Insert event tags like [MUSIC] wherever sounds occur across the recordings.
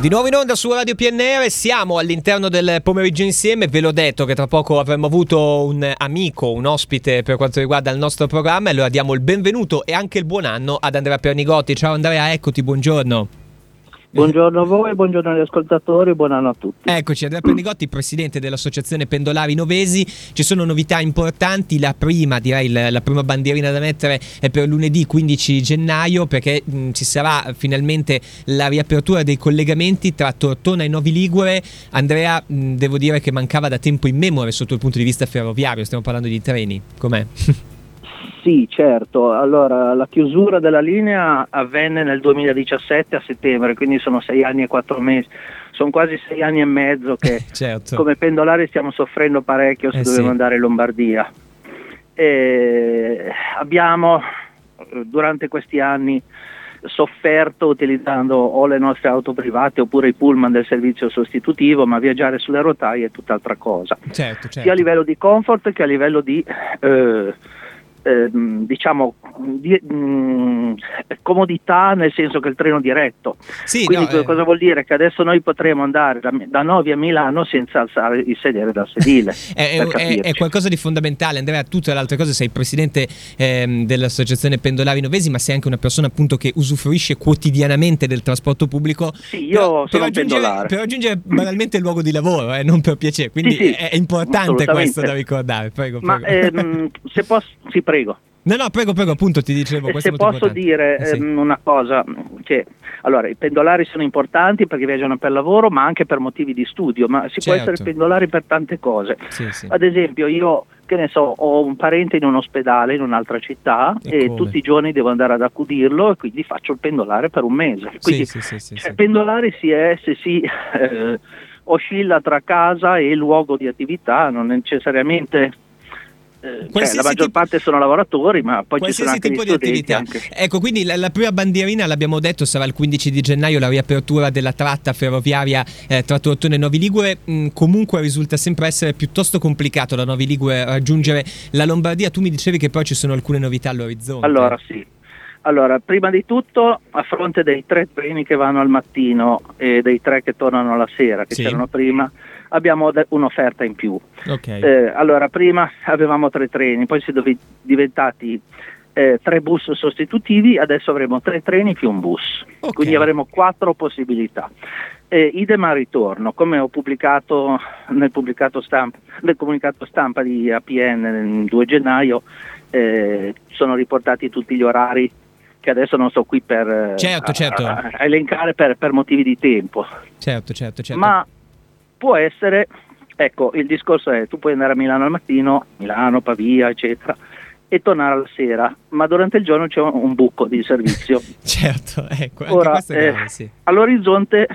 Di nuovo in onda su Radio PNR, siamo all'interno del pomeriggio insieme, ve l'ho detto che tra poco avremmo avuto un amico, un ospite per quanto riguarda il nostro programma e allora diamo il benvenuto e anche il buon anno ad Andrea Pernigotti. Ciao Andrea, eccoti, buongiorno. Buongiorno a voi, buongiorno agli ascoltatori, buon anno a tutti. Eccoci, Andrea Pernigotti, presidente dell'Associazione Pendolari Novesi. Ci sono novità importanti. La prima, direi, la, prima bandierina da mettere è per lunedì 15 gennaio perché mh, ci sarà finalmente la riapertura dei collegamenti tra Tortona e Novi Ligure. Andrea, mh, devo dire che mancava da tempo immemore sotto il punto di vista ferroviario, stiamo parlando di treni. Com'è? [LAUGHS] Sì, certo. Allora, la chiusura della linea avvenne nel 2017 a settembre, quindi sono sei anni e quattro mesi. Sono quasi sei anni e mezzo che [LAUGHS] certo. come pendolari stiamo soffrendo parecchio se eh dobbiamo sì. andare in Lombardia. E abbiamo durante questi anni sofferto utilizzando o le nostre auto private oppure i pullman del servizio sostitutivo, ma viaggiare sulle rotaie è tutt'altra cosa. Certo, certo. Sia a livello di comfort che a livello di eh, Ehm, diciamo di, mh, mm, comodità nel senso che il treno diretto. Sì, quindi no, cosa eh... vuol dire? Che adesso noi potremo andare da, da Novi a Milano senza alzare il sedere dal sedile [LAUGHS] è, è, è, qualcosa di fondamentale Andrea tutte le altre cose sei presidente ehm, dell'associazione Pendolari Novesi ma sei anche una persona appunto che usufruisce quotidianamente del trasporto pubblico sì io per, sono per pendolare. per raggiungere banalmente il luogo di lavoro eh, non per piacere. Quindi sì, sì, è, importante questo da ricordare. Prego, prego. ma ehm, se posso sì, prego. No, no, prego, prego, appunto ti dicevo. Se posso dire eh, sì. ehm, una cosa, che allora i pendolari sono importanti perché viaggiano per lavoro, ma anche per motivi di studio, ma si certo. può essere certo. pendolari per tante cose. Sì, sì. Ad esempio, io che ne so, ho un parente in un ospedale in un'altra città e, e tutti i giorni devo andare ad accudirlo e quindi faccio il pendolare per un mese. Quindi sì, sì, sì, cioè, pendolare si è se si eh, oscilla tra casa e luogo di attività, non necessariamente cioè, la maggior tipo, parte sono lavoratori, ma poi ci sono anche tipo di attività. Anche. Ecco, quindi la, la, prima bandierina l'abbiamo detto sarà il 15 di gennaio la riapertura della tratta ferroviaria eh, tra Tortone e Novi Ligure. Mm, comunque risulta sempre essere piuttosto complicato da Novi Ligure raggiungere la Lombardia. Tu mi dicevi che poi ci sono alcune novità all'orizzonte. Allora, sì. Allora, prima di tutto, a fronte dei tre treni che vanno al mattino e dei tre che tornano la sera, che sì. c'erano prima, abbiamo un'offerta in più. Okay. Eh, allora, prima avevamo tre treni, poi si sono diventati eh, tre bus sostitutivi, adesso avremo tre treni più un bus, okay. quindi avremo quattro possibilità. Eh, idem a ritorno, come ho pubblicato nel, stampa, nel comunicato stampa di APN il 2 gennaio, eh, sono riportati tutti gli orari che adesso non sto qui per certo, certo. A, a elencare per, per, motivi di tempo. Certo, certo, certo. Ma può essere, ecco, il discorso è tu puoi andare a Milano al mattino, Milano, Pavia, eccetera, e tornare alla sera, ma durante il giorno c'è un buco di servizio. [LAUGHS] certo, ecco, Ora, eh, grave, sì. all'orizzonte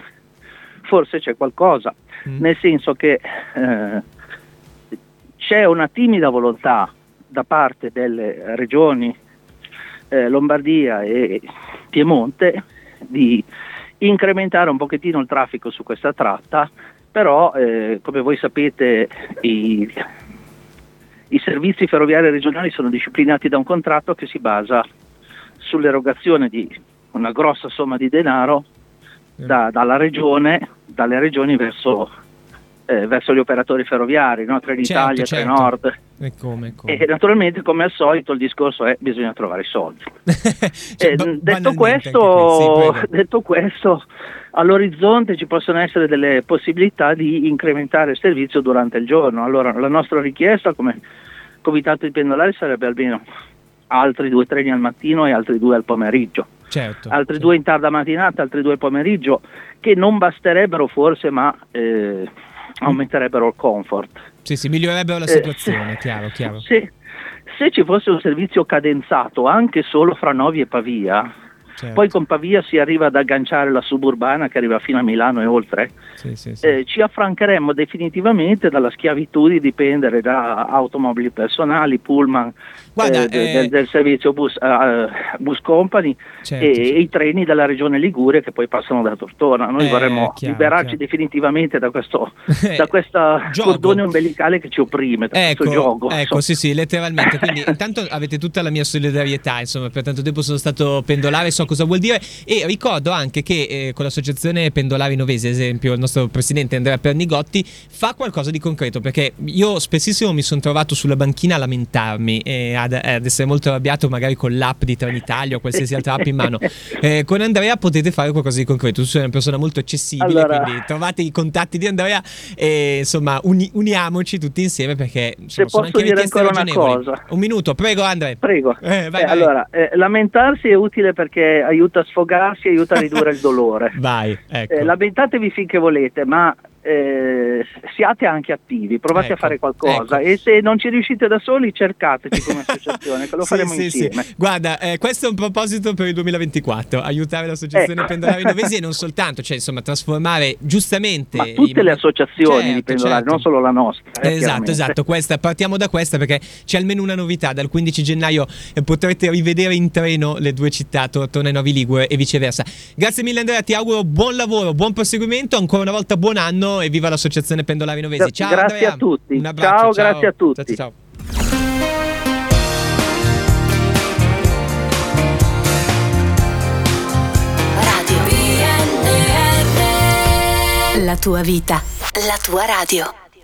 forse c'è qualcosa, mm. nel senso che eh, c'è una timida volontà da parte delle regioni eh, Lombardia e Piemonte di incrementare un pochettino il traffico su questa tratta però eh, come voi sapete i, i servizi ferroviari regionali sono disciplinati da un contratto che si basa sull'erogazione di una grossa somma di denaro da, dalla regione, dalle regioni verso, eh, verso, gli operatori ferroviari, no? Trenitalia, certo, certo. Trenord. E, come, come. e naturalmente, come al solito, il discorso è bisogna trovare i soldi. [LAUGHS] cioè, eh, detto, questo, sì, [LAUGHS] detto questo, all'orizzonte ci possono essere delle possibilità di incrementare il servizio durante il giorno. Allora la nostra richiesta come comitato di pendolari sarebbe almeno altri due treni al mattino e altri due al pomeriggio. Certo, altri certo. due in tarda mattinata, altri due al pomeriggio, che non basterebbero forse, ma eh, aumenterebbero il comfort. Sì, sì, migliorerebbero la situazione, eh, chiaro, chiaro. Se, se ci fosse un servizio cadenzato anche solo fra Novi e Pavia, Certo. Poi con Pavia si arriva ad agganciare la suburbana che arriva fino a Milano e oltre. Sì, sì, sì. Eh, ci affrancheremmo definitivamente dalla schiavitù di dipendere da automobili personali, pullman, Guarda, eh, eh... Del, del, servizio bus, uh, bus company certo, e, e, i treni della regione Liguria che poi passano da Tortona. Noi eh, vorremmo chiaro, liberarci chiaro. definitivamente da questo [LAUGHS] da questa cordone ombelicale che ci opprime, da ecco, questo gioco. Ecco, sì, sì, letteralmente. Quindi intanto avete tutta la mia solidarietà, insomma, per tanto tempo sono stato pendolare, so so cosa vuol dire e ricordo anche che eh, con l'associazione Pendolari Novesi, ad esempio, il nostro presidente Andrea Pernigotti fa qualcosa di concreto perché io spessissimo mi sono trovato sulla banchina a lamentarmi e ad, ad essere molto arrabbiato magari con l'app di Trenitalia o qualsiasi altra app in mano. [LAUGHS] Eh, con Andrea potete fare qualcosa di concreto, tu sei una persona molto accessibile, allora... quindi trovate i contatti di Andrea e insomma uni, uniamoci tutti insieme perché insomma, sono anche richieste ragionevoli. Un minuto, prego Andrea. Prego. Eh, vai, eh, vai. Allora, eh, lamentarsi è utile perché aiuta a sfogarsi, aiuta a ridurre il dolore. [LAUGHS] Vai, ecco. Eh, lamentatevi finché volete, ma eh, siate anche attivi, provate ecco, a fare qualcosa ecco. e se non ci riuscite da soli cercateci come [LAUGHS] associazione che lo sì, faremo sì, insieme. Sì. Guarda, eh, questo è un proposito per il 2024, aiutare l'associazione ecco. Pendolari [LAUGHS] Novesi e non soltanto, cioè insomma trasformare giustamente... Ma tutte le associazioni certo, di pendolari, certo. non solo la nostra. Eh, esatto, esatto, questa, partiamo da questa perché c'è almeno una novità, dal 15 gennaio eh, potrete rivedere in treno le due città, Tortona e Novi Ligure e viceversa. Grazie mille Andrea, ti auguro buon lavoro, buon proseguimento, ancora una volta buon anno e viva l'associazione Pendolari Novesi. Ciao, grazie Andrea. a tutti. Un abbraccio, ciao, ciao. grazie a tutti. ciao. ciao. La tua vita, la tua radio.